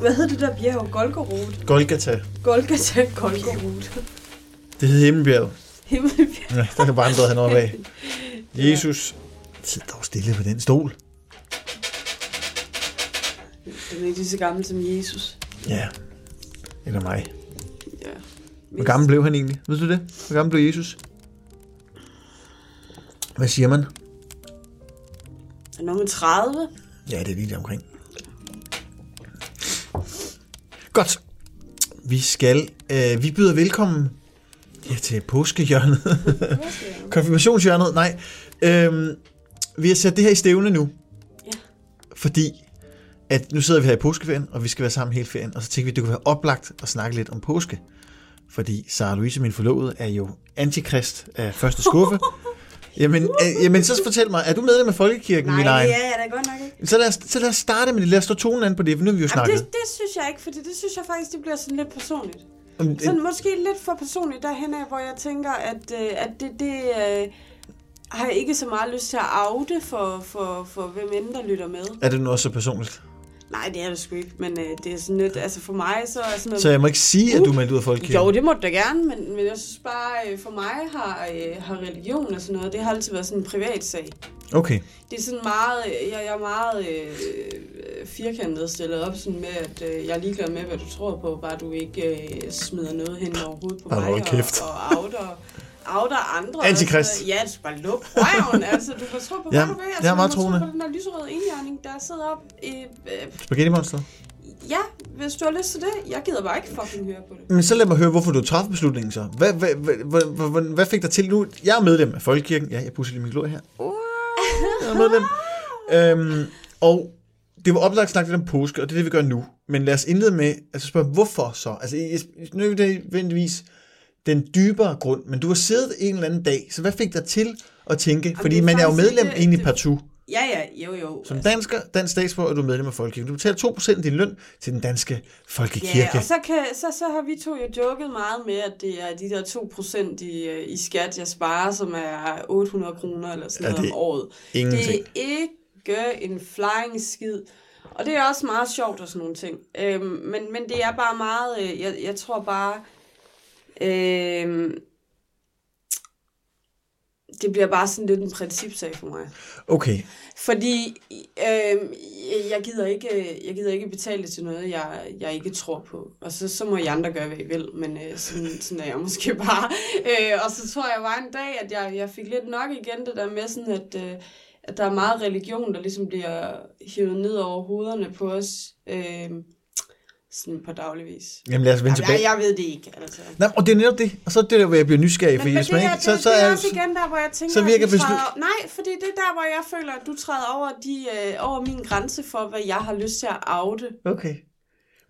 Hvad hedder det der bjerg? Golgorot? Golgata. Golgata Golgorot. Det hed Himmelbjerget. Himmelbjerg. Ja, der kan vandret han op af. Jesus. Sid dog stille på den stol. Den er ikke lige så gammel som Jesus. Ja. Eller mig. Ja. Hvor gammel blev han egentlig? Ved du det? Hvor gammel blev Jesus? Hvad siger man? Er nogen 30? Ja, det er lige omkring. Godt. Vi skal, øh, vi byder velkommen ja, til påskehjørnet. Konfirmationshjørnet, nej. Øhm, vi har sat det her i stævne nu. Ja. Fordi, at nu sidder vi her i påskeferien, og vi skal være sammen hele ferien, og så tænkte vi, at det kunne være oplagt at snakke lidt om påske. Fordi Sara Louise, min forlovede, er jo antikrist af første skuffe. jamen, øh, jamen, så fortæl mig, er du medlem af Folkekirken, Nej, min det egen? er jeg da godt nok ikke. Så lad, os, så lad os starte med det. Lad os stå tonen an på det, for nu har vi jo Jamen, snakket. det, det synes jeg ikke, fordi det synes jeg faktisk, det bliver sådan lidt personligt. Om- Sådan måske lidt for personligt derhen af, hvor jeg tænker, at, øh, at det, det øh, har jeg ikke så meget lyst til at oute for, for, for hvem end der lytter med. Er det nu også så personligt? Nej, det er det sgu ikke, men øh, det er sådan lidt, altså for mig så er sådan noget... Så jeg må ikke sige, at du er meldt ud af Folkekirken? Jo, det må du da gerne, men, men jeg synes bare, øh, for mig har, øh, har religion og sådan noget, det har altid været sådan en privat sag. Okay. Det er sådan meget, øh, jeg, jeg er meget øh, firkantet stillet op sådan med, at øh, jeg er ligeglad med, hvad du tror på, bare du ikke øh, smider noget hen over hovedet på mig og, og outer, outer andre. Antikrist. Altså, ja, du skal bare lukke røven, altså du kan tro på, hvad Ja, du vil. Altså, jeg er meget du på den der lyserøde enhjørning, der sidder op i... Øh, Spaghetti Monster. ja, hvis du har lyst til det. Jeg gider bare ikke fucking høre på det. Men så lad mig høre, hvorfor du træffede beslutningen så. Hvad, hvad, hvad, hvad, hvad, hvad fik dig til nu? Jeg er medlem af Folkekirken. Ja, jeg pusser lige min glorie her. Jeg er medlem. Øhm, og det var oplagt snak lidt om påske, og det er det, vi gør nu. Men lad os indlede med, altså spørge, hvorfor så? Altså, nu er det nødvendigvis den dybere grund, men du har siddet en eller anden dag, så hvad fik dig til at tænke? Fordi man er jo medlem ikke- egentlig partout. Ja, ja, jo, jo. Som dansker, dansk statsborger er du medlem af Folkekirken. Du betaler 2% af din løn til den danske folkekirke. Ja, og så, kan, så, så har vi to jo joket meget med, at det er de der 2% i, øh, i skat, jeg sparer, som er 800 kroner eller sådan Ja, noget om året. ingenting. Det er ikke en flying skid. Og det er også meget sjovt og sådan nogle ting. Øhm, men, men det er bare meget, øh, jeg, jeg tror bare, øhm, det bliver bare sådan lidt en principsag for mig. Okay, Fordi øh, jeg, gider ikke, jeg gider ikke betale til noget, jeg, jeg ikke tror på. Og så, så må I andre gøre, hvad I vil. Men øh, sådan, sådan er jeg måske bare. Øh, og så tror jeg bare en dag, at jeg, jeg fik lidt nok igen det der med, sådan at, øh, at der er meget religion, der ligesom bliver hivet ned over hovederne på os. Øh, sådan på dagligvis. jamen lad os vende tilbage. jeg, jeg ved det ikke, altså. Nej, og det er netop det. Og så er det der, hvor jeg bliver nysgerrig. Fordi men hvis man ikke, så, det, så det er også igen der, hvor jeg tænker, så virker at beslut- træder, Nej, fordi det er der, hvor jeg føler, at du træder over, de, øh, over min grænse for, hvad jeg har lyst til at oute. Okay.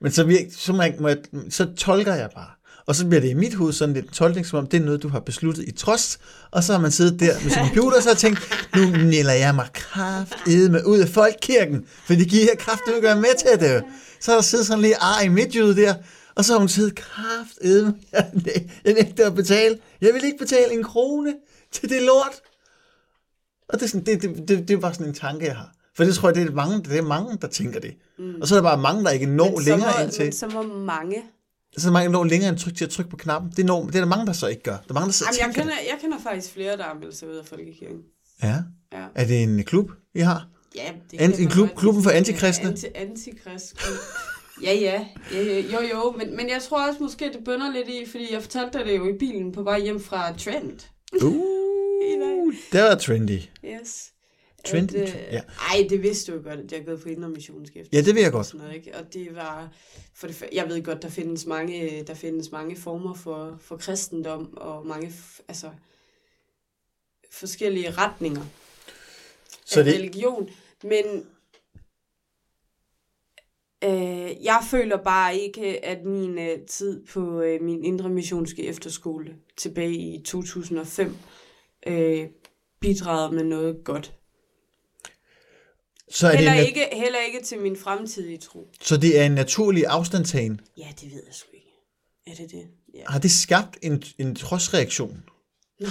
Men så, virker, så, jeg, må jeg, så tolker jeg bare. Og så bliver det i mit hoved sådan lidt en tolkning, som om det er noget, du har besluttet i trods. Og så har man siddet der med sin computer, og så har tænkt, nu nælder jeg mig kraftedme ud af folkekirken, for det giver jeg kraft, du gøre med til det. Så har der siddet sådan lige ar i midtjyde der, og så har hun siddet kraftedme. Jeg, jeg nægter at betale. Jeg vil ikke betale en krone til det lort. Og det er, sådan, det, det, det, det er bare sådan en tanke, jeg har. For det tror jeg, det er mange, det er mange der tænker det. Mm. Og så er der bare mange, der ikke når Men så længere må, ind til. Men så må mange... Så er der mange, der når længere end tryk til at trykke på knappen. Det er, når, det er der mange, der så ikke gør. Der er mange, der sidder Jamen, jeg, kender, jeg kender faktisk flere, der har meldt sig ud af Folkekirken. Ja. Ja, Er det en klub, I har? Ja det An- kan en klub- klubben for antikristne? Anti, antikrist. Ja, ja, ja, jo, jo, men, men jeg tror også måske, det bønder lidt i, fordi jeg fortalte dig det jo i bilen på vej hjem fra Trent. Uh, det var trendy. Yes. Trendy, At, øh, ja. Ej, det vidste du jo godt, at jeg er gået på indre missionsskæft. Ja, det ved jeg godt. Sådan noget, ikke? Og det var, for det, jeg ved godt, der findes mange, der findes mange former for, for kristendom, og mange, altså, forskellige retninger Så af det, religion. Men øh, jeg føler bare ikke, at min øh, tid på øh, min indre missionske efterskole tilbage i 2005 øh, bidrager med noget godt. så, er det Heller en, ikke, heller ikke til min fremtidige tro. så det er en naturlig afstandtagen. Ja, det ved jeg sgu ikke. Er det det? Ja. Har det skabt en, en trodsreaktion? Nej.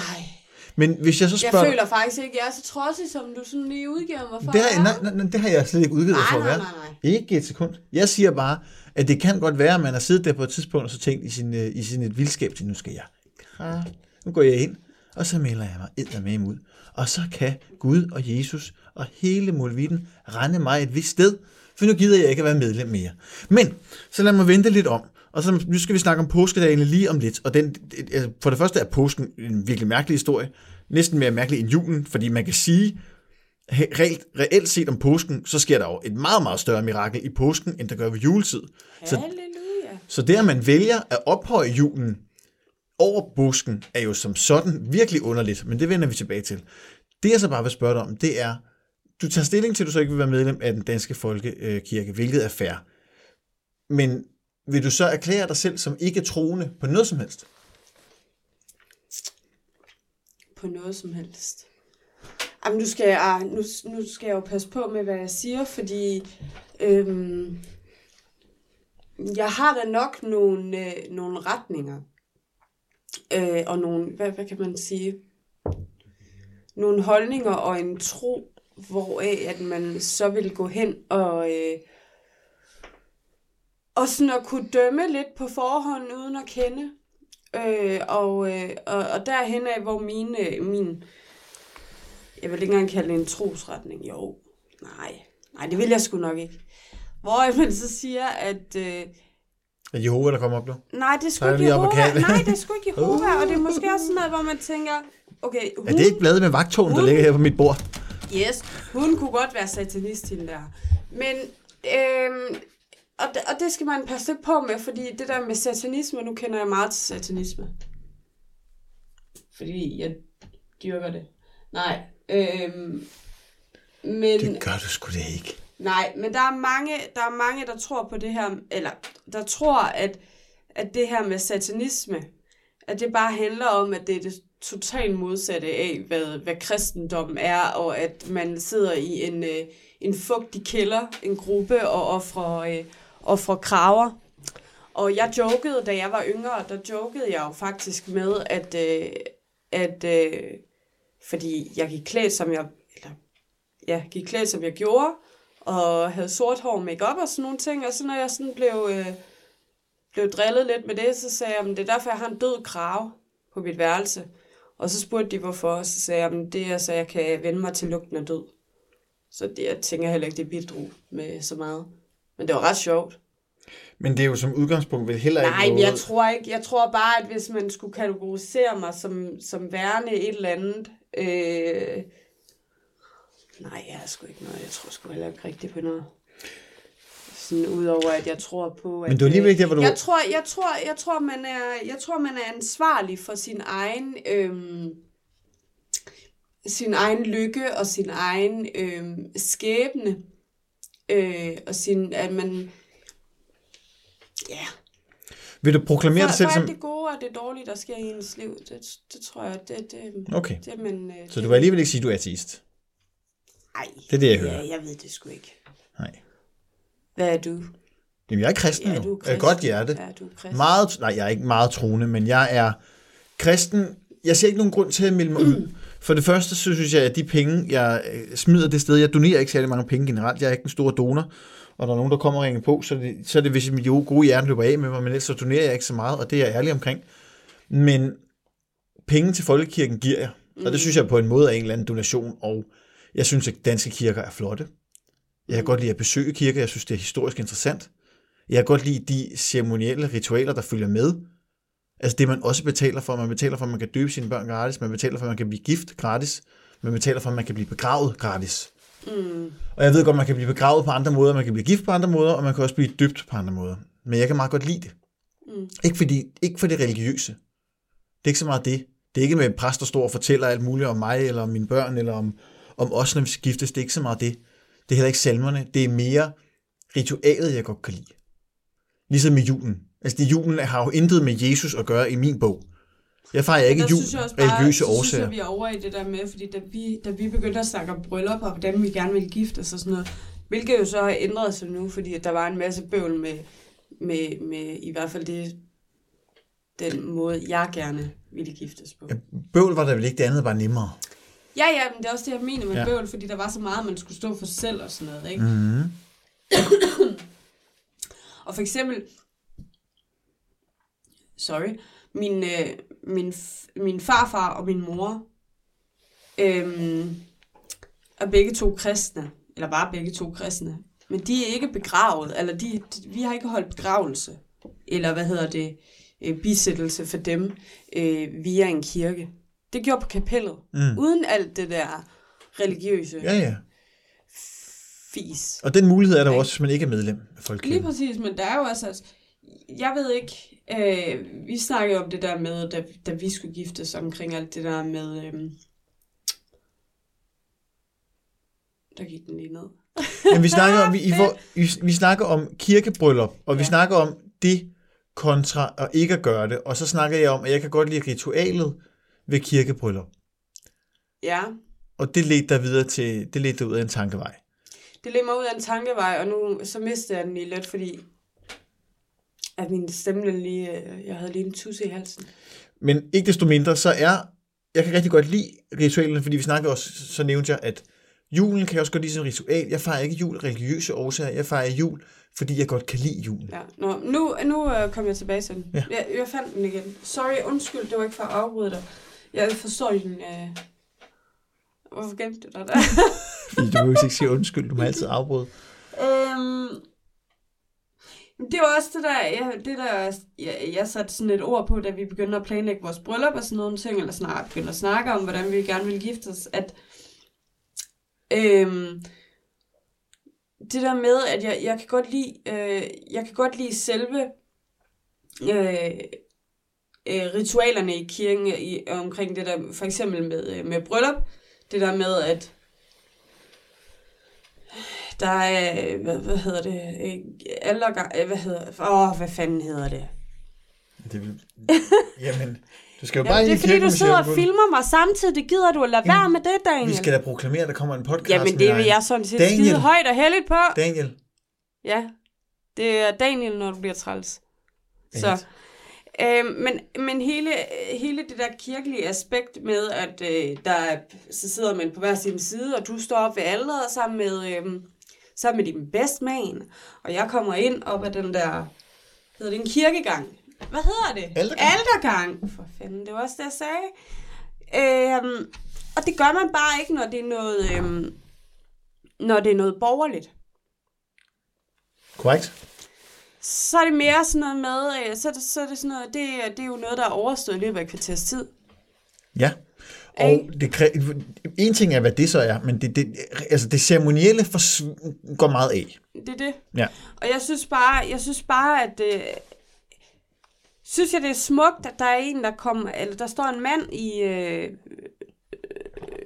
Men hvis jeg så Jeg spørger... føler faktisk ikke, jeg er så trodsig, som du sådan lige udgiver mig for. det, har, nej, nej, nej, det har jeg slet ikke udgivet nej, for at være. nej, nej. Ikke et sekund. Jeg siger bare, at det kan godt være, at man har siddet der på et tidspunkt og så tænkt i sin, øh, i sin et vildskab til, nu skal jeg. Ah, Nu går jeg ind, og så melder jeg mig eddermame ud. Og så kan Gud og Jesus og hele mulvitten rende mig et vist sted, for nu gider jeg ikke at være medlem mere. Men, så lad mig vente lidt om. Og så, nu skal vi snakke om påskedagene lige om lidt. Og den, altså, for det første er påsken en virkelig mærkelig historie. Næsten mere mærkelig end julen, fordi man kan sige, reelt, reelt set om påsken, så sker der jo et meget, meget større mirakel i påsken, end der gør ved juletid. Så, Halleluja. så det, at man vælger at ophøje julen over påsken, er jo som sådan virkelig underligt, men det vender vi tilbage til. Det, jeg så bare vil spørge dig om, det er, du tager stilling til, at du så ikke vil være medlem af den danske folkekirke, hvilket er fair. Men vil du så erklære dig selv som ikke troende på noget som helst? På noget som helst. Jamen, nu skal, jeg, ah, nu, nu skal jeg jo passe på med, hvad jeg siger, fordi øhm, jeg har da nok nogle, øh, nogle retninger. Øh, og nogle, hvad, hvad kan man sige? Nogle holdninger og en tro, hvoraf at man så vil gå hen og, øh, og sådan at kunne dømme lidt på forhånd uden at kende. Øh, og, øh, og, og derhen af, hvor mine, min, jeg vil ikke engang kalde det en trosretning, jo, nej, nej, det vil jeg sgu nok ikke. Hvor man så siger, at øh, Er Jehova, der kommer op nu? nej, det er sgu ikke Jehova, nej, det er sgu ikke Jehova, og det er måske også sådan noget, hvor man tænker, okay, hun, Er det ikke bladet med vagtårn, der ligger her på mit bord? Yes, hun kunne godt være satanist, hende der. Men, øhm, og, det, og det skal man passe lidt på med, fordi det der med satanisme, nu kender jeg meget til satanisme. Fordi jeg dyrker det. Nej, øhm, men... Det gør du sgu da ikke. Nej, men der er mange, der er mange, der tror på det her, eller der tror, at, at det her med satanisme, at det bare handler om, at det er det totalt modsatte af, hvad, hvad kristendom er, og at man sidder i en, øh, en fugtig kælder, en gruppe, og offrer, øh, offrer kraver. Og jeg jokede, da jeg var yngre, der jokede jeg jo faktisk med, at, øh, at øh, fordi jeg gik klædt, som jeg, eller, ja, gik klædt, som jeg gjorde, og havde sort hår, makeup og sådan nogle ting, og så når jeg sådan blev, øh, blev drillet lidt med det, så sagde jeg, at det er derfor, jeg har en død krav på mit værelse. Og så spurgte de, hvorfor, og så sagde jeg, at det er, så jeg kan vende mig til lugten af død. Så det, jeg tænker heller ikke, det bidrog med så meget. Men det var ret sjovt. Men det er jo som udgangspunkt vel heller Nej, ikke jeg noget... tror ikke. Jeg tror bare, at hvis man skulle kategorisere mig som, som værende et eller andet... Øh... Nej, jeg er sgu ikke noget. Jeg tror sgu heller ikke rigtigt på noget. Sådan udover, at jeg tror på... At, Men det var alligevel ikke der, hvor du- Jeg tror, jeg tror, jeg tror, man er, jeg tror, man er ansvarlig for sin egen... Øhm, sin egen lykke og sin egen øhm, skæbne. Øh, og sin, at man... Ja, Vil du proklamere dig for, selv for som... det gode og det dårlige, der sker i ens liv, det, det tror jeg, det, det, Okay, det man... øh, så det, du vil alligevel ikke sige, at du er ateist? Ej, Det er det, jeg ja, hører. jeg ved det sgu ikke. Nej. Hvad er du? Jamen, jeg er kristen Ja, du er kristen. godt hjerte. Ja, du er kristen. Meget, nej, jeg er ikke meget troende, men jeg er kristen. Jeg ser ikke nogen grund til at melde mig ud. For det første, så synes jeg, at de penge, jeg øh, smider det sted, jeg donerer ikke særlig mange penge generelt. Jeg er ikke en stor donor. Og der er nogen, der kommer og ringer på, så er det, så er det hvis mit gode hjerte løber af med mig, men ellers så donerer jeg ikke så meget, og det er jeg ærlig omkring. Men penge til folkekirken giver jeg. Og det synes jeg på en måde er en eller anden donation, og jeg synes, at danske kirker er flotte. Jeg kan godt lide at besøge kirker, jeg synes, det er historisk interessant. Jeg kan godt lide de ceremonielle ritualer, der følger med. Altså det, man også betaler for. Man betaler for, at man kan døbe sine børn gratis. Man betaler for, at man kan blive gift gratis. Man betaler for, at man kan blive begravet gratis. Mm. Og jeg ved godt, man kan blive begravet på andre måder, man kan blive gift på andre måder, og man kan også blive døbt på andre måder. Men jeg kan meget godt lide det. Mm. Ikke, fordi, ikke for det religiøse. Det er ikke så meget det. Det er ikke med en præst, der står og fortæller alt muligt om mig, eller om mine børn, eller om, om os, når vi skal giftes. Det er ikke så meget det. Det er heller ikke salmerne. Det er mere ritualet, jeg godt kan lide. Ligesom i julen. Altså, det julen har jo intet med Jesus at gøre i min bog. Jeg fejrer ikke jul synes jeg også af bare, religiøse så synes årsager. jeg, vi er over i det der med, fordi da vi, da vi begyndte at snakke om bryllup og hvordan vi gerne ville gifte os og sådan noget, hvilket jo så har ændret sig nu, fordi at der var en masse bøvl med, med, med i hvert fald det den måde, jeg gerne ville giftes på. Ja, bøvl var der vel ikke, det andet var nemmere. Ja, ja, men det er også det, jeg mener med Ja. bøvl, fordi der var så meget, man skulle stå for selv og sådan noget, ikke? Mm. Og for eksempel, sorry, min, øh, min, min farfar og min mor øhm, er begge to kristne, eller var begge to kristne, men de er ikke begravet, eller de, de, vi har ikke holdt begravelse, eller hvad hedder det, øh, bisættelse for dem øh, via en kirke. Det gjorde på kapellet, Mm. uden alt det der religiøse Ja, ja. fis. Og den mulighed er der Ikke? også, hvis man ikke er medlem af Lige Folkekirken. præcis, men der er jo altså... Jeg ved ikke... Øh, vi snakkede om det der med, da, da vi skulle giftes, omkring alt det der med... Øh, der gik den lige ned. Men vi snakker om, vi, I vi, vi snakker om kirkebryllup, og vi Ja. snakker om det kontra at ikke at gøre det. Og så snakker jeg om, at jeg kan godt lide ritualet ved kirkebryllup. Ja, Og det ledte dig videre til, det ledte dig ud af en tankevej. det ledte mig ud af en tankevej, og nu så mistede jeg den lige lidt, fordi at min stemme lige... øh, Jeg havde lige en tusse i halsen. Men ikke desto mindre, så er, jeg kan rigtig godt lide ritualerne, fordi vi snakker også, så nævnte jeg, at julen kan jeg også godt lide som ritual. Jeg fejrer ikke jul religiøse årsager, jeg fejrer jul, fordi jeg godt kan lide julen. Ja, Nå, nu, nu øh, kom jeg tilbage til den. Ja. Jeg, jeg fandt den igen. Sorry, undskyld, det var ikke for at afbryde dig. Jeg forstår din... Øh... Hvorfor gemte du dig der? Fordi du vil ikke sige undskyld, du må altid afbryde. øhm... Det var også det der, jeg, det der jeg, jeg satte sådan et ord på, da vi begyndte at planlægge vores bryllup og sådan nogle ting, eller snart begyndte at snakke om, hvordan vi gerne ville gifte os, at øhm, det der med, at jeg, jeg kan godt lide, øh, jeg kan godt lide selve øh, øh, ritualerne i kirken i, omkring det der, for eksempel med, øh, med bryllup, det der med, at der er, hvad, hvad hedder det, øh, øh, hvad hedder, åh, hvad fanden hedder det? Det vil... Jamen, du skal jo bare Jamen, det er fordi, du sidder og filmer mig samtidig, det gider du at lade være med det, Daniel. Vi skal da proklamere, at der kommer en podcast Jamen, med det vil dig. jeg sådan set Daniel. skide højt og heldigt på. Daniel. Ja, det er Daniel, når du bliver træls. Så, øh, men, men hele, hele det der kirkelige aspekt med, at øh, der er, så sidder man på hver sin side, og du står op ved alderet sammen med, øh, sammen med din best man, og jeg kommer ind op ad den der, hedder det en kirkegang? Hvad hedder det? Altergang. Altergang. For fanden, det var også det, jeg sagde. Øh, og det gør man bare ikke, når det er noget, øh, når det er noget borgerligt Korrekt? så er det mere sådan noget med, øh, så er det, så er det sådan noget, det, det er jo noget, der er overstået i løbet af et kvarters tid. Ja. Og det en ting er, hvad det så er, men det, det, altså det ceremonielle forsv- går meget af. Det er det. Ja. Og jeg synes bare, jeg synes bare, at øh, synes jeg, det er smukt, at der er en, der kommer, eller der står en mand i øh,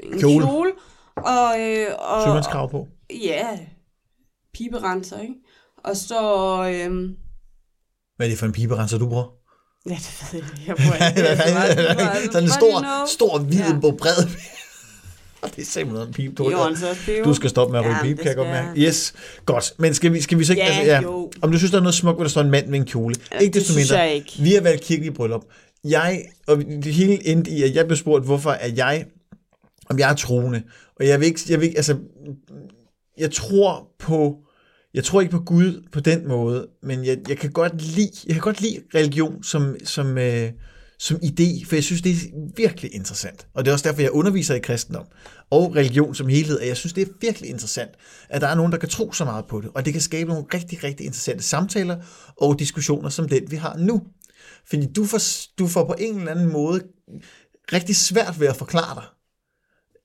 en Kjole. kjole, kjole og, øh, og, Sømandskrav på. ja, piberenser, ikke? Og så, øh, Hvad er det for en piberenser, du bruger? Ja, det ved jeg ikke, jeg bruger ikke så Sådan en stor, stor, hvid, ja. bred. det er simpelthen en pipe. Du, du skal stoppe med at ryge Ja, det kan jeg godt mærke. Yes, godt. Men skal vi, skal vi så ikke... Ja, altså, ja. jo. Om du synes, der er noget smukt, hvor der står en mand med en kjole. Ja, ikke det desto mindre. jeg ikke. Vi har været kirkelig bryllup. Jeg, og det hele endte i, at jeg blev spurgt, hvorfor er jeg, om jeg er troende. Og jeg vil ikke, jeg vil ikke, altså, jeg tror på, jeg tror ikke på Gud på den måde, men jeg, jeg kan godt lide, jeg kan godt lide religion som, som, øh, som idé, for jeg synes, det er virkelig interessant. Og det er også derfor, jeg underviser i kristendom og religion som helhed, at jeg synes, det er virkelig interessant, at der er nogen, der kan tro så meget på det, og det kan skabe nogle rigtig, rigtig interessante samtaler og diskussioner som den, vi har nu. Fordi du får, du får på en eller anden måde rigtig svært ved at forklare dig.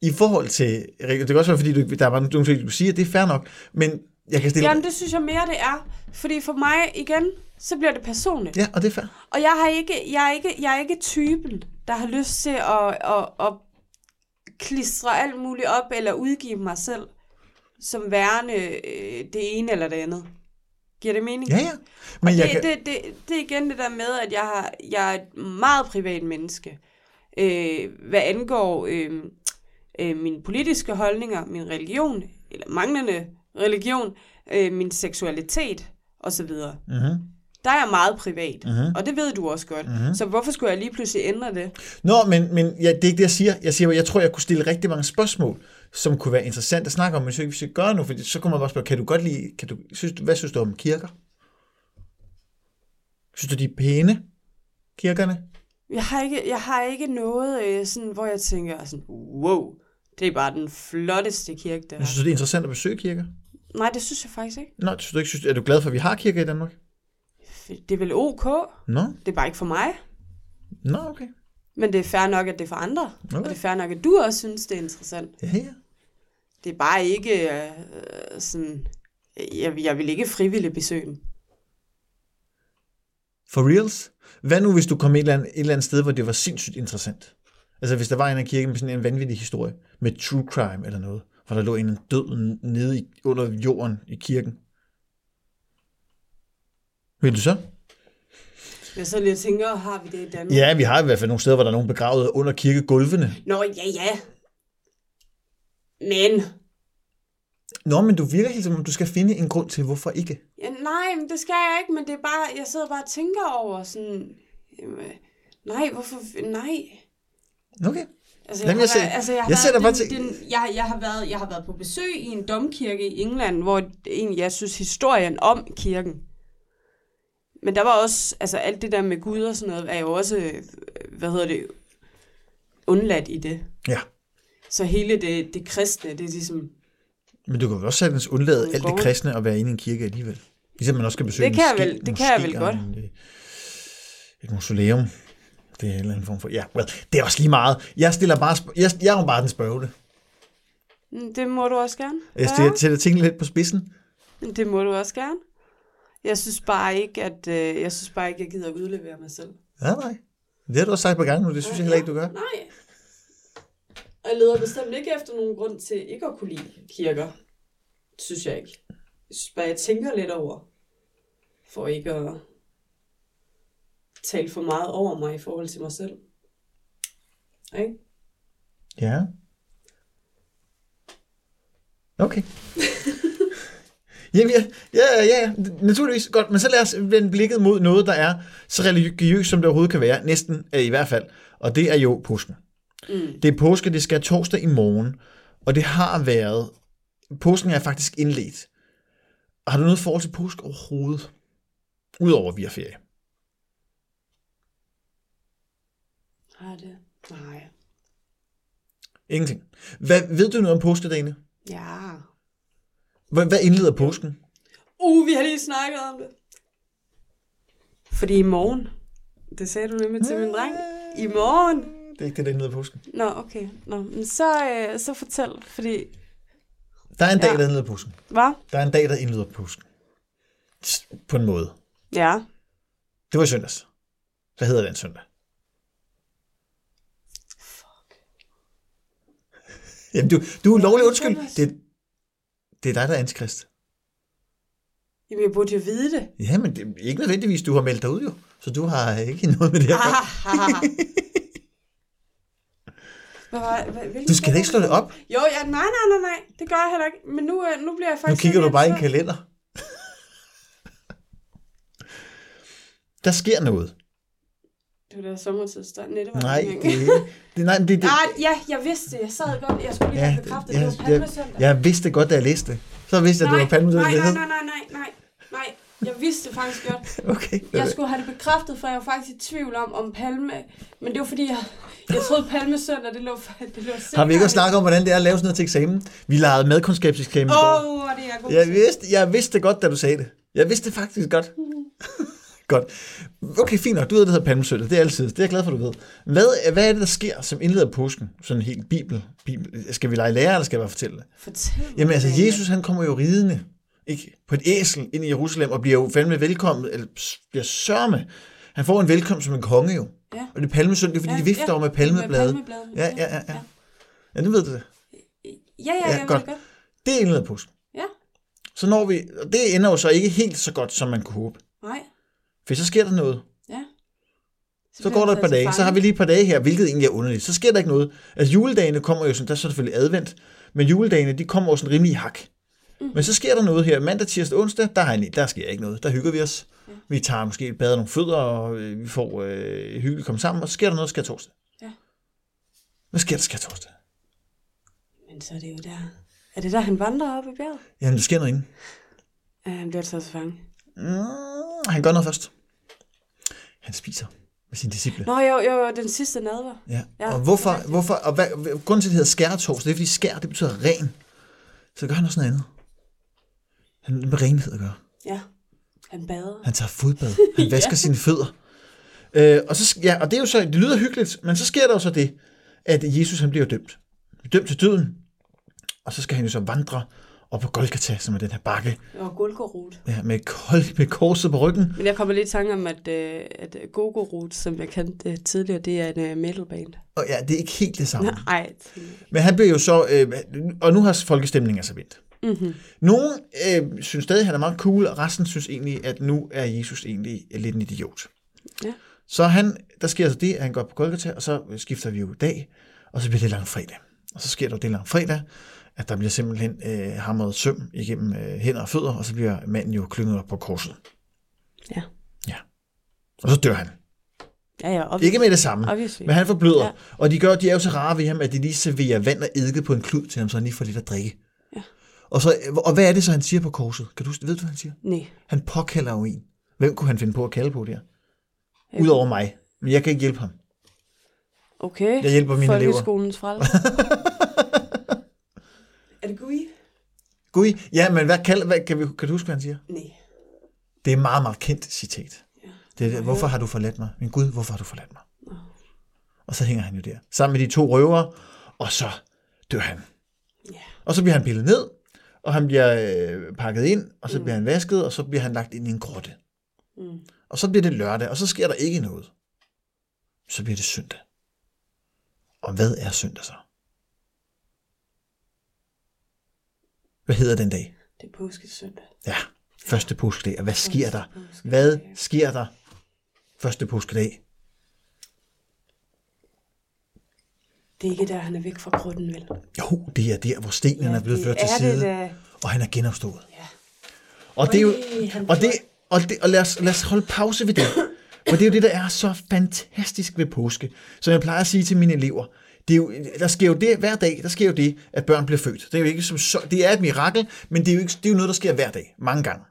I forhold til, det kan også være, fordi du, der var nogle ting, du siger, det er fair nok, men jeg kan stille... Jamen, det synes jeg mere, det er. Fordi for mig, igen, så bliver det personligt. Ja, og det er fair. Og jeg, har ikke, jeg, er ikke, jeg er ikke typen, der har lyst til at, at, at klistre alt muligt op, eller udgive mig selv som værende øh, det ene eller det andet. Giver det mening? Ja, ja. Men jeg det, kan... det, det, det er igen det der med, at jeg, har, jeg er et meget privat menneske. Øh, hvad angår øh, øh, mine politiske holdninger, min religion, eller manglende religion, øh, min seksualitet osv. Mm-hmm. der er jeg meget privat. Mhm. Og det ved du også godt. Mhm. Så hvorfor skulle jeg lige pludselig ændre det? Nå, men, men ja, det er ikke det, jeg siger. Jeg siger, jeg tror, jeg kunne stille rigtig mange spørgsmål, som kunne være interessant at snakke om, men så ikke, hvis jeg gør nu, for så kommer man bare spørge, kan du godt lide, kan du, synes, hvad synes du om kirker? Synes du, de er pæne, kirkerne? Jeg har ikke, jeg har ikke noget, øh, sådan, hvor jeg tænker, sådan, wow, det er bare den flotteste kirke, der Jeg synes du, det er interessant at besøge kirker? Nej, det synes jeg faktisk ikke. Nå, synes du ikke, synes, er du glad for, at vi har kirker i Danmark? Det er vel ok. Nå, Det er bare ikke for mig. nå, okay. Men det er fair nok, at det er for andre. Okay. Og det er fair nok, at du også synes, det er interessant. Ja, ja. Det er bare ikke øh, sådan... Jeg, jeg vil ikke frivilligt besøge dem. For reals? Hvad nu, hvis du kom et eller, andet, et eller andet sted, hvor det var sindssygt interessant? Altså, hvis der var en af kirken med sådan en vanvittig historie, med true crime eller noget, hvor der lå en død nede i, under jorden i kirken. Vil du så? Jeg så lige tænker, har vi det i Danmark? Ja, vi har i hvert fald nogle steder, hvor der er nogen begravet under kirkegulvene. Nå, ja, ja. Men... Nå, men du virker helt som om, du skal finde en grund til, hvorfor ikke. Ja, nej, men det skal jeg ikke, men det er bare... Jeg sidder bare og tænker over sådan... Jamen, nej, hvorfor... Nej. Okay. Altså, Jamen, jeg været- altså, jeg, har jeg været, den, den, jeg, jeg, har været, jeg har været på besøg i en domkirke i England, hvor egentlig, jeg synes, historien om kirken. Men der var også, altså alt det der med Gud og sådan noget, er jo også, øh, hvad hedder det, undladt i det. Ja. Så hele det, det kristne, det er ligesom, Men du kan jo også sagtens undlade alt det kristne og være inde i en kirke alligevel. Ligesom man også skal besøge Det kan en jeg moské- vel- det kan jeg vel godt. en, Et mausoleum. Det er en eller anden form for... Ja, well, det er også lige meget. Jeg stiller bare... Jeg, jeg er jo bare den spørgende. "Mm, det må du også gerne. Jeg stiller, sætter tingene lidt på spidsen. Ja, det må du også gerne. Jeg synes bare ikke, at øh, jeg synes bare ikke, jeg gider udlevere mig selv. Ja, nej. Det har du også sagt på gange nu. Det synes jeg heller ikke, du gør. Nej. Og jeg leder bestemt ikke efter nogen grund til ikke at kunne lide kirker. Synes jeg ikke. Jeg synes bare, jeg tænker lidt over, for ikke at tale for meget over mig i forhold til mig selv. Ikke? Ja. Okay. Jamen, ja, ja, ja, naturligvis. Godt, men så lad os vende blikket mod noget, der er så religiøst, som det overhovedet kan være. Næsten øh, i hvert fald. Og det er jo påsken. Mm. Det er påske, det skal torsdag i morgen. Og det har været... Påsken er faktisk indledt. Har du noget forhold til påske overhovedet? Udover vi har ferie. Har det? Nej. Ingenting. Hvad, ved du noget om påskedagene? Ja. Hvad, hvad indleder påsken? Uh, vi har lige snakket om det. Fordi i morgen, det sagde du nemlig til min dreng, i morgen. Det er ikke det, der indleder påsken. Nå, okay. Nå, men så, øh, så fortæl, fordi... Der er en dag, Ja. der indleder påsken. Hvad? Der er en dag, der indleder påsken. På en måde. Ja. Det var i søndags. Hvad hedder den søndag? Jamen, du, du er lovlig undskyld. Det, det er dig, der er antikrist. Jamen, jeg burde jo vide det. Ja, men det er ikke nødvendigvis, du har meldt dig ud jo. Så du har ikke noget med det her. Hvad Du skal da ikke slå det op. Jo, ja, nej, nej, nej, nej. Det gør jeg heller ikke. Men nu, øh, nu bliver jeg Nu faktisk... kigger du bare i en kalender. Der sker noget. Var da sommertidsdag. Nej, det var Nej, det, det, nej, det, det, Ah, ja, jeg vidste det. Jeg sad godt. Jeg skulle lige ja, have bekræftet, ja, det var palmesøndag. jeg vidste godt, da jeg læste det. Så vidste jeg, at det var palmesøndag, nej, nej, nej, nej, nej, nej, nej. Jeg vidste det faktisk godt. Okay. Jeg skulle have det bekræftet, for jeg var faktisk i tvivl om, om palme... Men det var fordi, jeg, jeg troede palmesøndag, det lå, det lå Har vi ikke også snakket om, hvordan det er at lave sådan noget til eksamen? Vi legede madkundskabseksamen. Åh, oh, det er jeg god Jeg vidste, jeg vidste det godt, da du sagde det. Jeg vidste det faktisk godt. godt. Okay, fint nok. Du ved, det hedder palmesøndag. Det er altid. Det er jeg glad for, du ved. Hvad, hvad er det, der sker, som indleder påsken? Sådan helt bibel, bibel. Skal vi lege lærer, eller skal jeg bare fortælle det? Fortæl Jamen altså. Jesus han kommer jo ridende ikke? på et æsel ind i Jerusalem, og bliver jo fandme velkommen, eller bliver sørme. Han får en velkomst som en konge jo. Ja. Og det er palmesøndag, det er fordi, Ja, de vifter ja, med palmeblade. Med. Ja, ja, ja, ja. Ja, det ved du det. Ja, ja, Ja, jeg godt. det godt. Det er indleder påsken. Ja. Så når vi, og det ender jo så ikke helt så godt, som man kunne håbe. Nej, For så sker der noget. ja. Så bliver går der et par dage, så fange. har vi lige et par dage her, hvilket egentlig er underligt. Så sker der ikke noget. Altså juledagene kommer jo sådan, der er så selvfølgelig advent, men juledagene, de kommer jo sådan rimelig hak. Mm. Men så sker der noget her. Mandag, tirsdag, onsdag, der, har jeg, der sker ikke noget. Der hygger vi os. Vi tager måske et bad og nogle fødder, og øh, vi får øh, hyggeligt komme sammen, og så sker der noget skær torsdag. Ja. Hvad sker der skær torsdag? Men så er det jo der. Er det der, han vandrer op i bjerget? Jamen, der sker noget inden. Ja, han bliver taget til fange. Mm, han gør noget først. Han spiser med sine disciple. Nå, jo, jo, jo, den sidste nadver. Ja. Ja. Og hvorfor, hvorfor og hvad, grunden til, at det hedder skærtorsdag, det er, fordi skær, det betyder ren. Så gør han også noget andet. Han har med renhed at gøre. Ja, han bader. Han tager fodbad. Han vasker ja. sine fødder. Øh, og, så, ja, og det er jo så, det lyder hyggeligt, men så sker der jo så det, at Jesus han bliver dømt. Dømt til døden. Og så skal han jo så vandre op på Golgata, som er den her bakke, Og Gulgorot. ja, med, kol- med korset på ryggen. Men jeg kommer lidt i tanke om, at, øh, at Gogorot, som jeg kendte øh, tidligere, det er en uh, metalband. Og ja, det er ikke helt det samme. Nej. Men han bliver jo så, øh, og nu har folkestemningen altså vendt. Mm-hmm. Nogle øh, synes stadig, at han er meget cool, og resten synes egentlig, at nu er Jesus egentlig lidt en idiot. Ja. Så han, der sker altså det, at han går på Golgata, og så skifter vi jo dag, og så bliver det langfredag. Og så sker der det langfredag, at der bliver simpelthen øh, hamret søm igennem øh, hænder og fødder, og så bliver manden jo klynget op på korset. Ja. Ja. Og så dør han. Ja, ja, obviously. Ikke med det samme, Obviously. men han forbløder. Ja. Ja. Og de, gør, de er jo så rare ved ham, at de lige serverer vand og eddike på en klud til ham, så han lige får lidt at drikke. Ja. Og, så, og hvad er det så, han siger på korset? Kan du, ved du, hvad han siger? Nej. Han påkalder jo en. Hvem kunne han finde på at kalde på der? Udover mig. Men jeg kan ikke hjælpe ham. Okay. Jeg hjælper mine elever. Folkeskolens. er det Gui? Gud, ja, men hvad, kalder, hvad kan, vi, kan du huske, hvad han siger? Nej. Det er et meget, meget kendt citat. Ja. Det er, hvorfor har du forladt mig? Min Gud, hvorfor har du forladt mig? Og så hænger han jo der, sammen med de to røvere, og så dør han. Ja. Og så bliver han pillet ned, og han bliver øh, pakket ind, og så mm. bliver han vasket, og så bliver han lagt ind i en grotte. Mm. Og så bliver det lørdag, og så sker der ikke noget. Så bliver det søndag. Og hvad er søndag så? Hvad hedder den dag? Det er påskesøndag. Ja, første påskedag. Og hvad sker der? Hvad sker der første påskedag? Det er ikke der, han er væk fra grunden, vel? Jo, det er der, hvor stenen er blevet ført til side, det da. og han er genopstået. Ja. Og det er jo, Øj, og det, og det, og lad os, lad os holde pause ved det. For det er jo det, der er så fantastisk ved påske. Som jeg plejer at sige til mine elever. Det er jo, der sker jo det hver dag, der sker jo det, at børn bliver født. Det er jo ikke som så, det er et mirakel, men det er, jo ikke, det er jo noget, der sker hver dag, mange gange.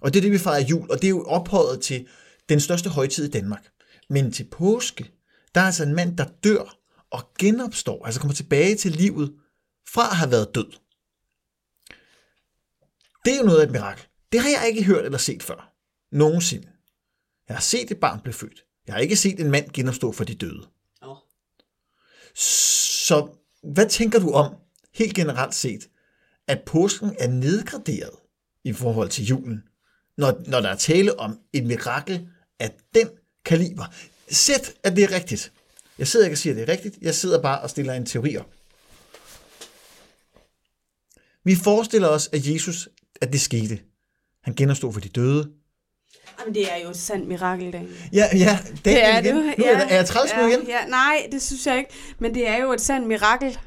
Og det er det, vi fejrer jul, og det er jo ophøjet til den største højtid i Danmark. Men til påske, der er altså en mand, der dør og genopstår, altså kommer tilbage til livet fra at have været død. Det er jo noget af et mirakel. Det har jeg ikke hørt eller set før. Nogensinde. Jeg har set et barn blive født. Jeg har ikke set en mand genopstå for de døde. Så hvad tænker du om, helt generelt set, at påsken er nedgraderet i forhold til julen, når, når der er tale om et mirakel af den kaliber? Sæt, at det er rigtigt. Jeg sidder ikke og siger, at det er rigtigt. Jeg sidder bare og stiller en teori op. Vi forestiller os, at Jesus, at det skete. Han genopstod for de døde. Jamen, det er jo et sandt mirakel, Daniel. Ja, ja, Daniel Det er igen. det. Nu er, er jeg træls nu ja, igen? Ja, nej, det synes jeg ikke. Men det er jo et sandt mirakel.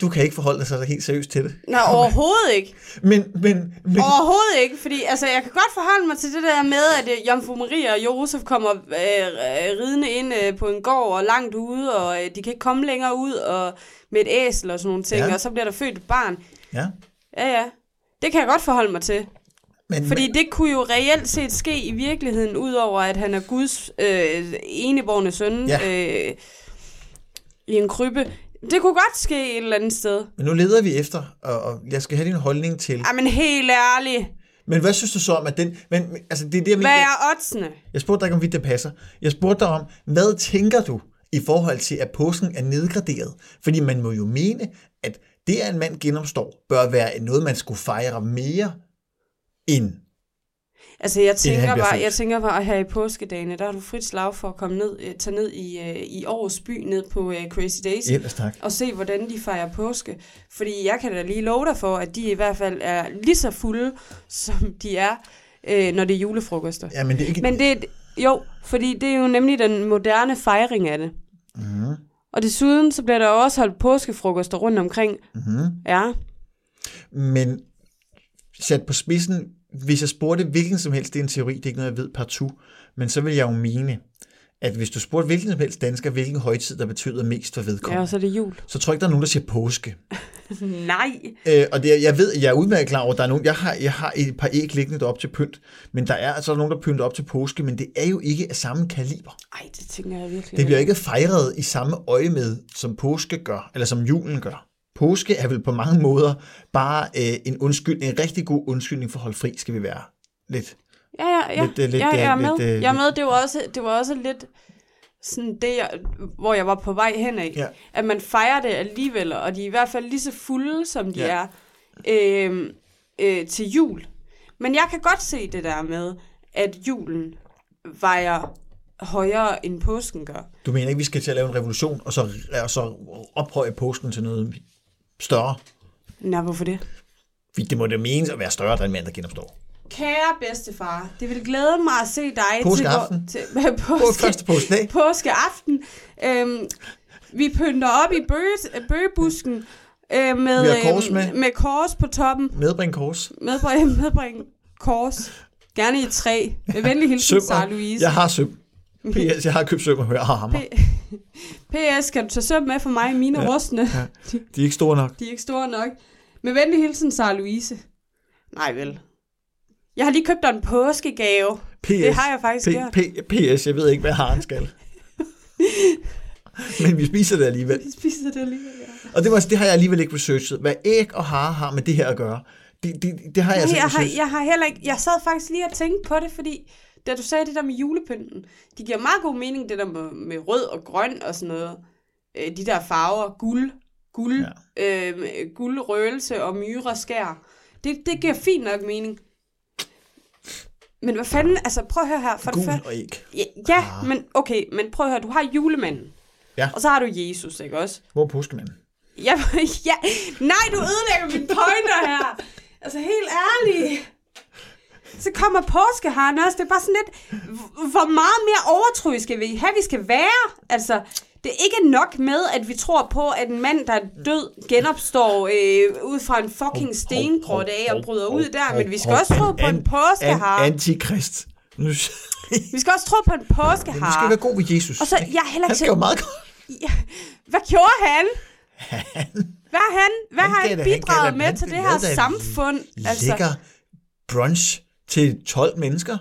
Du kan ikke forholde dig så helt seriøst til det. Nej, overhovedet ikke. Men, men, men Overhovedet ikke, fordi altså, jeg kan godt forholde mig til det der med, at øh, Jomfru Maria og Josef kommer øh, øh, ridende ind øh, på en gård og langt ude, og øh, de kan ikke komme længere ud og med et æsel og sådan nogle ting, Ja. ja. og så bliver der født et barn. ja. Ja, ja. Det kan jeg godt forholde mig til. Men, Fordi det kunne jo reelt set ske i virkeligheden, udover at han er Guds øh, eneborne søn Ja. øh, i en krybbe. Det kunne godt ske et eller andet sted. Men nu leder vi efter, og, og jeg skal have din holdning til. Ej, men helt ærligt. Men hvad synes du så om, at den... Men, altså, det er det, jeg mener. Hvad er oddsene? Jeg spurgte dig ikke, om vidt det passer. Jeg spurgte dig om, hvad tænker du i forhold til, at påsken er nedgraderet? Fordi man må jo mene, at det, at en mand genopstår, bør være noget, man skulle fejre mere end... Altså, jeg tænker, bare, jeg tænker bare, at her i påskedagene, der har du frit slag for at komme ned, øh, tage ned i, øh, i Aarhus by, ned på øh, Crazy Days, Ellers tak. og se, hvordan de fejrer påske. Fordi jeg kan da lige love dig for, at de i hvert fald er lige så fulde, som de er, øh, når det er julefrokoster. Ja, men det er ikke... Men det jo, fordi det er jo nemlig den moderne fejring af det. Mhm. Og desuden, så bliver der også holdt påskefrokoster rundt omkring. Mhm. Ja, Men sat på spidsen, hvis jeg spurgte hvilken som helst, det er en teori, det er ikke noget, jeg ved partout, men så vil jeg jo mene, at hvis du spurgte hvilken som helst dansker, hvilken højtid, der betyder mest for Ja, vedkommende, og så er det jul. så tror jeg ikke, der er nogen, der siger påske. Nej. Øh, og det, jeg ved, jeg er udmærket klar over, at der er nogen, jeg har, jeg har et par æg liggende op til pynt, men der er altså nogen, der pynter op til påske, men det er jo ikke af samme kaliber. Ej, det tænker jeg virkelig. Det bliver ikke fejret i samme øje med, som påske gør, eller som julen gør. Påske er vel på mange måder bare øh, en undskyldning, en rigtig god undskyldning for at holde fri, skal vi være lidt. Ja, ja, ja. Lidt, øh, lidt, ja, jeg er øh, med. lidt, øh, jeg er med. Det var også, det var også lidt sådan det, jeg, hvor jeg var på vej hen af. Ja. At man fejrer det alligevel, og de er i hvert fald lige så fulde, som de Ja. er øh, øh, til jul. Men jeg kan godt se det der med, at julen vejer højere end påsken gør. Du mener ikke, vi skal til at lave en revolution, og så, og så ophøje påsken til noget større? Nej, hvorfor det? Fordi det må det menes at være større, end mand, der genopstår. Kære bedstefar, det vil glæde mig at se dig Påskeaften. til, til På påske, første påskedag. påskeaften. Øhm, vi pynter op i bøge, bøgebusken øh, med, har kors med. med kors på toppen. Medbring kors. Medbring, medbring kors. Gerne i træ. Med venlig hilsen, Sara Louise. Jeg har søm. PS, jeg har købt søm og har hammer. PS, kan du tage søm med for mig? Mine ja. rustne, Ja. De er ikke store nok. de er ikke store nok. Med venlig hilsen, Sara Louise. Nej vel. Jeg har lige købt dig en påskegave. PS, Det har jeg faktisk P, gjort. P, PS, jeg ved ikke, hvad haren skal. Men vi spiser det alligevel. Jeg spiser det alligevel, ja. Og det, var, det har jeg alligevel ikke researchet. Hvad æg og hare har med det her at gøre, det, det, det har jeg altså Nej, ikke jeg, har, jeg har heller ikke... Jeg sad faktisk lige og tænkte på det, fordi da du sagde det der med julepynten, det giver meget god mening, det der med, med rød og grøn og sådan noget. Øh, de der farver, guld, guld, ja. øh, guld, røgelse og myre skær. Det, det giver fint nok mening. Men hvad fanden, altså prøv at høre her. For det Gul første, og æg. ja, ja men okay, men prøv at høre, du har julemanden. Ja. Og så har du Jesus, ikke også? Hvor er påskemanden? Ja, ja. Nej, du ødelægger mine pointer her. Altså, helt ærligt. Så kommer påskeharen også. Det er bare sådan lidt, hvor meget mere overtroisk skal vi have, vi skal være? Altså, det er ikke nok med, at vi tror på, at en mand, der er død, genopstår øh, ud fra en fucking stengrotte af og bryder ud der. Men vi skal også tro på en påskehare. An, antikrist. Vi skal også tro på en vi skal være god ved Jesus. Og så, jeg er heller Han ikke skal jo meget godt. Ja, hvad gjorde han? Hvad har han, hvad Han har han han bidraget da- med han til det her samfund? Altså, Lækker brunch til 12 mennesker.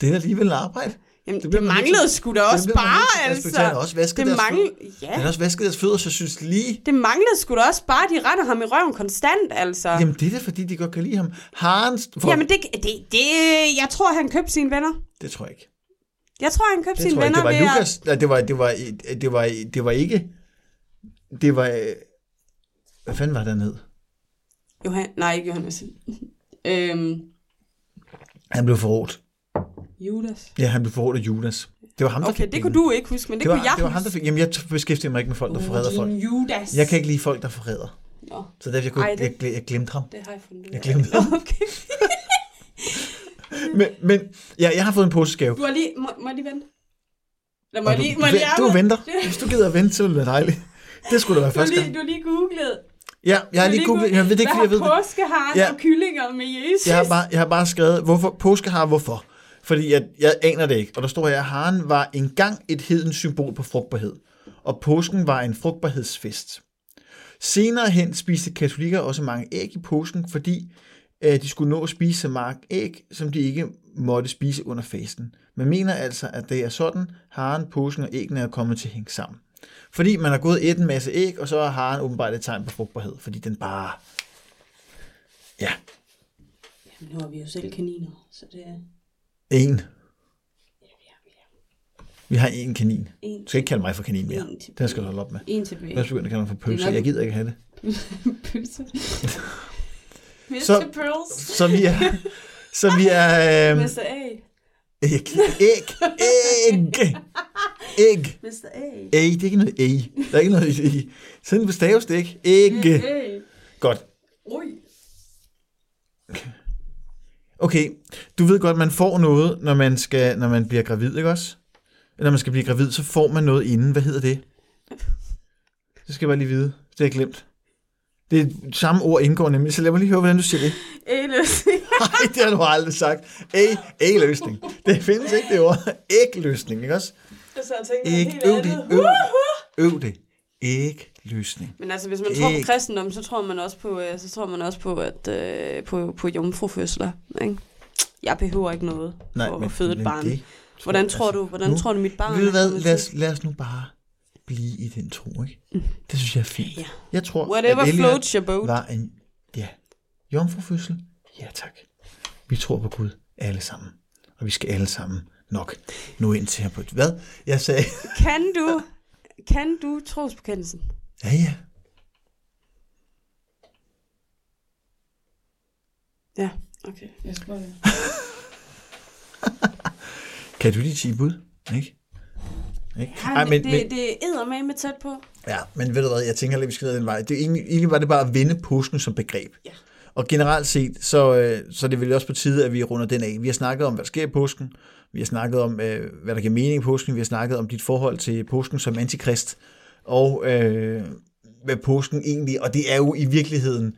Det er alligevel arbejde. jamen, det det, det man manglede sgu da det også bare, at altså. respektere. Han har også vasket det deres manglede, Han ja, har også vasket deres fødder, så synes lige... det manglede sgu da også bare, de retter ham i røven konstant, altså. Jamen, det er da fordi, de godt kan lide ham. Haren... For, Jamen det, det, det, jeg tror, han købte sine venner. det tror jeg ikke. Jeg tror, han købte Det sine venner Det var ved Lukas. Nej, det var, det var, det var, det var ikke... Det var... øh, Hvad fanden var det, han hed? At... Johan, nej, ikke Johannes. øhm, Han blev forrådt. Judas. Ja, han blev forrådt af Judas. Det var ham, der Okay, fik det kunne du ikke huske, men det, det var, kunne jeg det var ham, der fik... Jamen, jeg beskæftiger mig ikke med folk, der forræder folk. Judas. Jeg kan ikke lide folk, der forræder. Nå, Så derfor jeg, kunne, Ej, det- jeg, jeg, jeg glemte ham. det har jeg fundet ud Jeg af. glemte Nå, Okay. Men, men ja, jeg har fået en påskegave. Du har lige... Må, må jeg lige vente? Eller må Og jeg du, lige... Må jeg lige du venter. Det- Hvis du gider at vente, så vil det være dejligt. Det skulle da være Du har første lige, gang. du har lige googlet. Ja, jeg har lige googlet. Jeg ved ikke, jeg ved påskeharen Ja. og kyllinger med Jesus? Jeg har bare, jeg har bare skrevet, hvorfor påske har hvorfor. Fordi jeg, jeg aner det ikke. Og der står her, at haren var engang et hedens symbol på frugtbarhed. Og påsken var en frugtbarhedsfest. Senere hen spiste katolikker også mange æg i påsken, fordi øh, de skulle nå at spise så mange æg, som de ikke måtte spise under fasten. Man mener altså, at det er sådan, haren, påsken og æggene er kommet til at hænge sammen. Fordi man har gået et en masse æg, og så er haren åbenbart et tegn på frugtbarhed, fordi den bare... Ja, Jamen, nu har vi jo selv kaniner, så det er en. Vi har en kanin. en, Du skal ikke kalde mig for kanin mere. Den skal du holde op med. en tilbage. Jeg skal begynde at kalde mig for pølse. Jeg gider ikke have det. Pølse. Så- Pearls. Så vi er... Så vi er... Øhm, Mr. A. æg. Æg. Æg. Æg. Mr. A. Æg. Det er ikke noget æg. Der er ikke noget i. Sådan bestaves det ikke. Æg. A. Godt. Ui. Okay. Du ved godt, man får noget, når man, skal, når man bliver gravid, ikke også? Når man skal blive gravid, så får man noget inden. Hvad hedder det? Det skal jeg bare lige vide. Det har jeg glemt. Det er samme ord indgår nemlig, så lad mig lige høre, hvordan du siger det. Anus. Nej, det har du aldrig sagt. A, A-løsning. Det findes ikke, det ord. Æg-løsning, ikke også? Jeg så og tænkte Æg, helt øv det, andet. øv, øv det. Æg-løsning. Men altså, hvis man tror Æg. på kristendom, så tror man også på, øh, så tror man også på, at, øh, på, på jomfrufødsler. Ikke? Jeg behøver ikke noget Nej, for men, at føde et barn. det Hvordan tror du, hvordan nu- tror du, mit barn Ved du hvad, lad os, lad os nu bare blive i den tro, ikke? Det synes jeg er fint. Ja. Jeg tror, Whatever at Elliot floats your boat. var en, ja, jomfrufødsel. Ja, tak. Vi tror på Gud alle sammen. Og vi skal alle sammen nok nå ind til her på. Hvad? Jeg sagde... Kan du, kan du trosbekendelsen? Ja, ja. Ja, okay. Jeg skal bare... Kan du de 10 bud? Ikke? Ikke? Ja, Ej, men, det, men, det er med tæt på. ja, men ved du hvad, jeg tænker lidt, vi skal ned den vej. Det egentlig, egentlig var det bare at vende påsken som begreb. Ja. Og generelt set, så, øh, så er det vel også på tide, at vi runder den af. Vi har snakket om, hvad der sker i påsken. Vi har snakket om, øh, hvad der giver mening i påsken. Vi har snakket om dit forhold til påsken som antikrist. Og øh, hvad påsken egentlig... Og det er jo i virkeligheden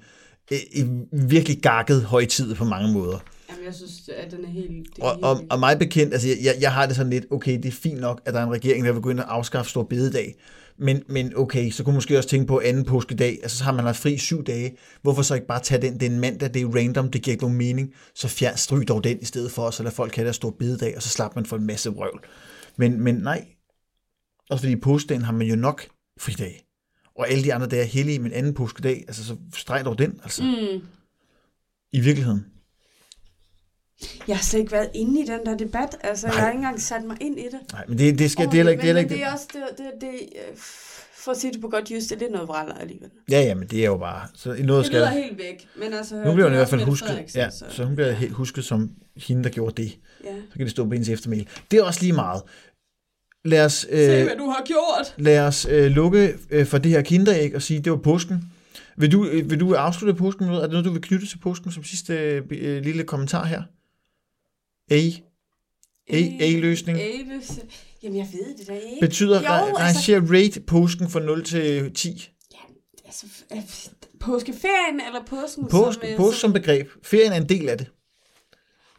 øh, en virkelig gakket højtid på mange måder. Jamen, jeg synes, at den er helt... Og, helt og, og mig bekendt, altså jeg, jeg, jeg har det sådan lidt, okay, det er fint nok, at der er en regering, der vil gå ind og afskaffe stor bededag. Men, men okay, så kunne man måske også tænke på anden påskedag, altså så har man haft fri syv dage. Hvorfor så ikke bare tage den? Det er en mandag, det er random, det giver ikke nogen mening. Så fjern, stryg dog den i stedet for, og så lad folk have der stor bededag, og så slapper man for en masse vrøvl. Men, men nej, også fordi i påskedagen har man jo nok fridag. Og alle de andre dage er hellige, men anden påskedag, altså så streg dog den, altså. Mm. I virkeligheden. Jeg har slet ikke været inde i den der debat. Altså, Nej. jeg har ikke engang sat mig ind i det. Nej, men det, det skal, det er heller ikke, det er men, heller men det er også, det, det, det, øh, for at sige det på godt jysk, det er lidt noget vraller alligevel. Ja, ja, men det er jo bare, så noget Det skal lyder helt væk, men altså... Nu bliver hun det i er hvert fald husket, Frederiksen, ja, så, så hun bliver helt husket som hende, der gjorde det. ja. Så kan det stå på hendes eftermæl. Det er også lige meget. Lad os, Se, øh, hvad du har gjort! lad os øh, lukke øh, for det her kinderæg og sige, det var påsken. Vil du, øh, vil du afslutte påsken med noget? Er det noget, du vil knytte til påsken som sidste øh, øh, lille kommentar her? A? A- A-løsning? A-løsning. Jamen, jeg ved det da ikke. Betyder, Jo, nej, altså- rate påsken fra 0 til 10. Altså, øh, påskeferien eller påsken? Påske, som, øh, påske som begreb. Ferien er en del af det.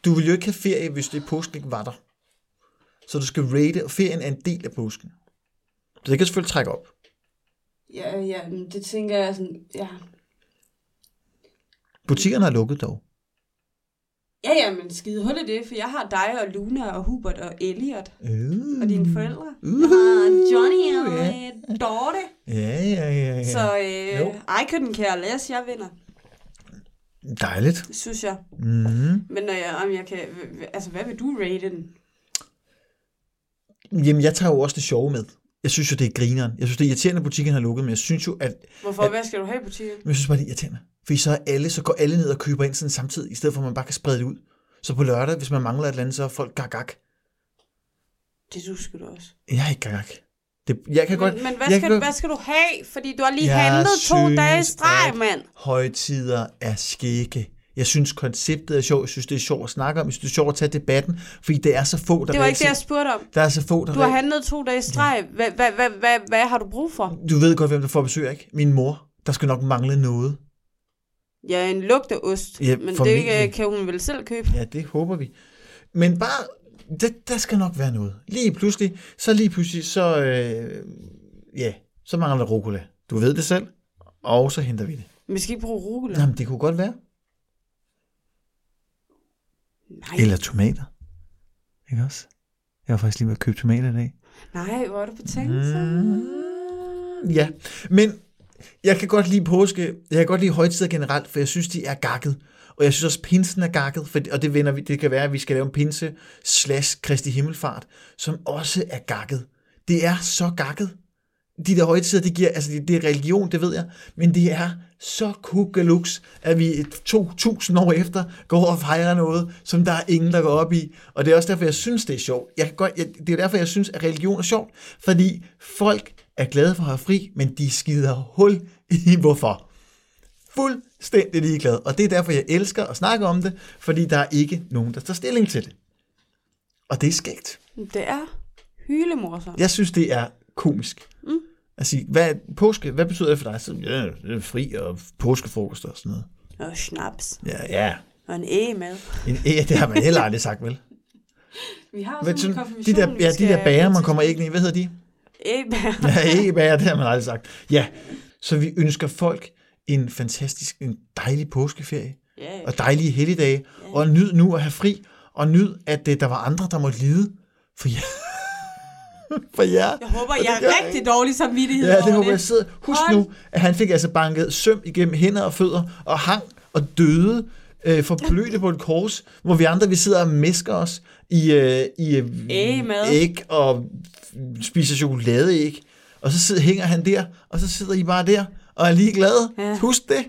Du vil jo ikke have ferie, hvis det påsken ikke var der. Så du skal rate, og ferien er en del af påsken. Så det kan selvfølgelig trække op. Ja, ja, det tænker jeg sådan, ja. Butikkerne er lukket dog. Ja, ja, men skide hul i det, for jeg har dig og Luna og Hubert og Elliot Uh, og dine forældre. Uh, Jeg har Johnny og øh, Dorte. Ja, ja, ja, ja. Så øh, Jo. I couldn't care less, jeg vinder. Dejligt. Synes jeg. Mm-hmm. Men når jeg, om jeg kan, altså hvad vil du rate den? Jamen, jeg tager jo også det sjove med. Jeg synes jo, det er grineren. Jeg synes, det er irriterende, at butikken har lukket, men jeg synes jo, at Hvorfor? Ja. Hvad skal du have i butikken? Men jeg synes bare, det er irriterende. Fordi så, er alle, så går alle ned og køber ind sådan samtidig, i stedet for at man bare kan sprede det ud. Så på lørdag, hvis man mangler et eller andet, så er folk gak, gak. Det du skal du også. Jeg er ikke gak, gak. Det, jeg kan Men, godt... men hvad, jeg skal, kan hvad skal du have? Fordi du har lige handlet to dage i streg, at- mand. Højtider er skægge. Jeg synes, konceptet er sjovt. Jeg synes, det er sjovt at snakke om. Jeg synes, det er sjovt at tage debatten, fordi det er så få, der Det var ikke det, jeg spurgte om. Der er så få, der Du har handlet to dage i streg. Hvad, har du brug for? Du ved godt, hvem der får besøg, ikke? Min mor. Der skal nok mangle noget. Ja, en lugteost. Ja, men det øh, kan hun vel selv købe. Ja, det håber vi. Men bare, det, der skal nok være noget. Lige pludselig, så lige pludselig, så, øh, ja, så mangler der rucola. Du ved det selv, og så henter vi det. Men vi skal ikke bruge rucola. Jamen, det kunne godt være. Nej, Eller tomater. Ikke også? Jeg var faktisk lige ved at købe tomater i dag. nej, hvor er du på tænkelse? Mm, ja, men jeg kan godt lide påske. Jeg kan godt lide højtider generelt, for jeg synes, de er gakket. Og jeg synes også, pinsen er gakket, for, og det, vender vi, det kan være, at vi skal lave en pinse slash Kristi Himmelfart, som også er gakket. Det er så gakket. De der højtider, det giver, altså det, det er religion, det ved jeg, men det er så kugelux, at vi et 2000 år efter går og fejrer noget, som der er ingen, der går op i. Og det er også derfor, jeg synes, det er sjovt. Jeg kan godt, jeg, det er derfor, jeg synes, at religion er sjovt, fordi folk er glade for at have fri, men de skider hul i hvorfor. Fuldstændig ligeglade. Og det er derfor, jeg elsker at snakke om det, fordi der er ikke nogen, der tager stilling til det. Og det er skægt. Det er hylemorsomt. Jeg synes, det er komisk. Mm. At sige, hvad, påske, hvad betyder det for dig? Så, ja, det er fri og påskefrokost og sådan noget. Og snaps. Ja, ja. Og en ægemad. En æg, det har man heller aldrig sagt, vel? Vi har Hvad, sådan en sådan, de konfirmation, der, ja, de der bager, man kommer ikke i. Hvad hedder de? Ægebager. Ja, æggebager, det har man aldrig sagt. Ja, så vi ønsker folk en fantastisk, en dejlig påskeferie, Ja, og dejlige helligdage, og nyd nu at have fri, og nyd, at øh, der var andre, der måtte lide for jer. for jer. Jeg håber, jeg er rigtig ikke. dårlig samvittighed Ja, det håber jeg sidder. Husk Hold. nu, at han fik altså banket søm igennem hænder og fødder, og hang og døde øh, forblødte på et kors, hvor vi andre, vi sidder og mesker os i, øh, i øh, æg og spiser chokoladeæg. Og så sidder, hænger han der, og så sidder I bare der og er lige glade. Ja. Husk det.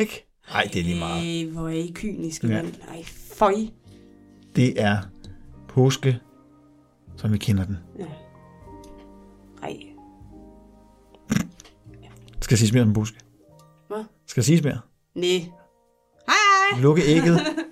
Ikke? Nej, det er lige meget. Ej, hvor er I kyniske, Ja. ja. mand. Ej, føj. Det er påske, som vi kender den. Ej. Skal jeg sige mere om påske? Hvad? Skal jeg sige mere? Nej. Hej, hej. Lukke ægget,